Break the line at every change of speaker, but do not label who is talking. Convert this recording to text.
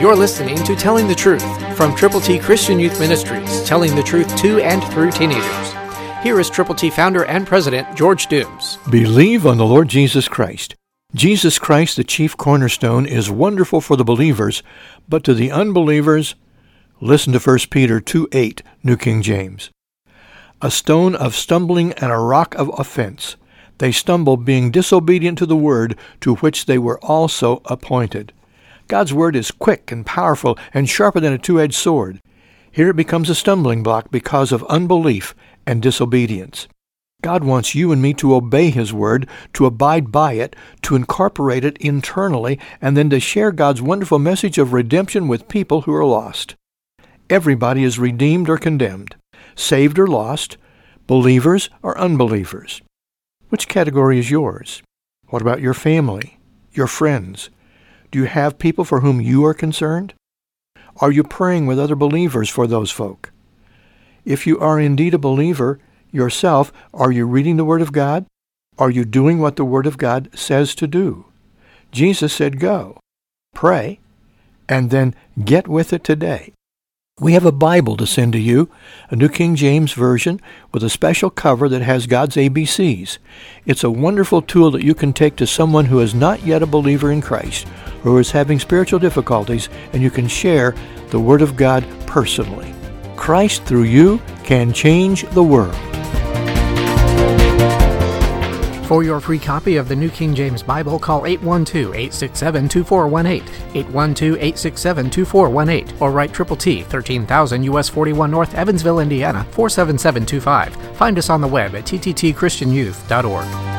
You're listening to Telling the Truth from Triple T Christian Youth Ministries, telling the truth to and through teenagers. Here is Triple T founder and president George Dooms.
Believe on the Lord Jesus Christ. Jesus Christ, the chief cornerstone, is wonderful for the believers, but to the unbelievers, listen to 1 Peter 2 8, New King James. A stone of stumbling and a rock of offense. They stumble, being disobedient to the word to which they were also appointed. God's word is quick and powerful and sharper than a two edged sword. Here it becomes a stumbling block because of unbelief and disobedience. God wants you and me to obey His Word, to abide by it, to incorporate it internally, and then to share God's wonderful message of redemption with people who are lost. Everybody is redeemed or condemned, saved or lost, believers or unbelievers. Which category is yours? What about your family, your friends? Do you have people for whom you are concerned? Are you praying with other believers for those folk? If you are indeed a believer, yourself, are you reading the Word of God? Are you doing what the Word of God says to do? Jesus said go, pray, and then get with it today. We have a Bible to send to you, a New King James Version with a special cover that has God's ABCs. It's a wonderful tool that you can take to someone who is not yet a believer in Christ who is having spiritual difficulties, and you can share the Word of God personally. Christ through you can change the world.
For your free copy of the New King James Bible, call 812-867-2418, 812-867-2418, or write Triple T, 13000 US 41 North, Evansville, Indiana, 47725. Find us on the web at tttchristianyouth.org.